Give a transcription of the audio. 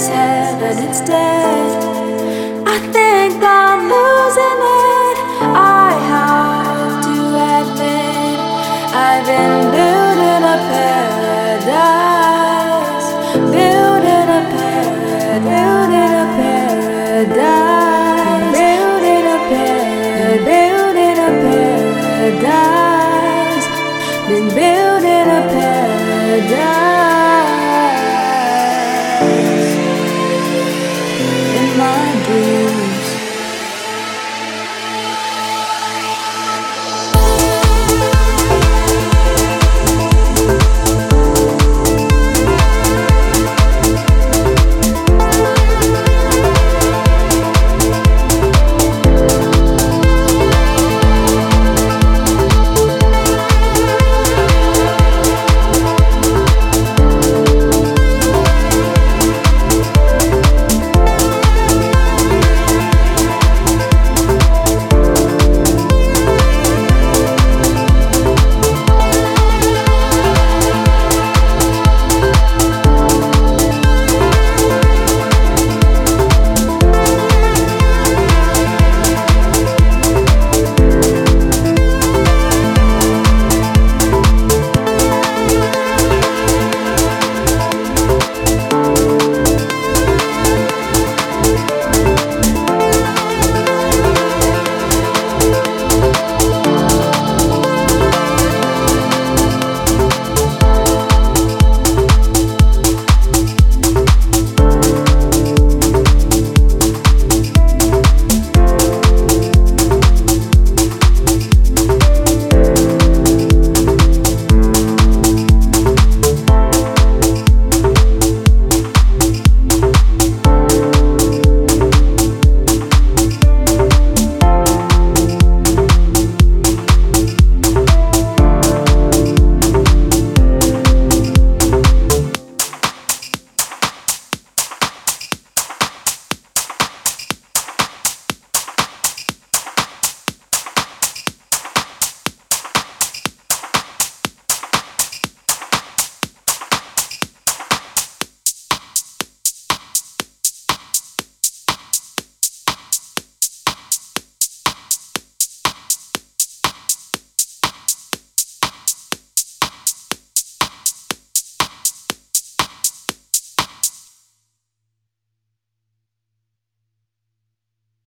but heaven instead. I think I'm losing it. I have to admit, I've been building a paradise, building a paradise, building a paradise, building a paradise, building a paradise, been building a paradise.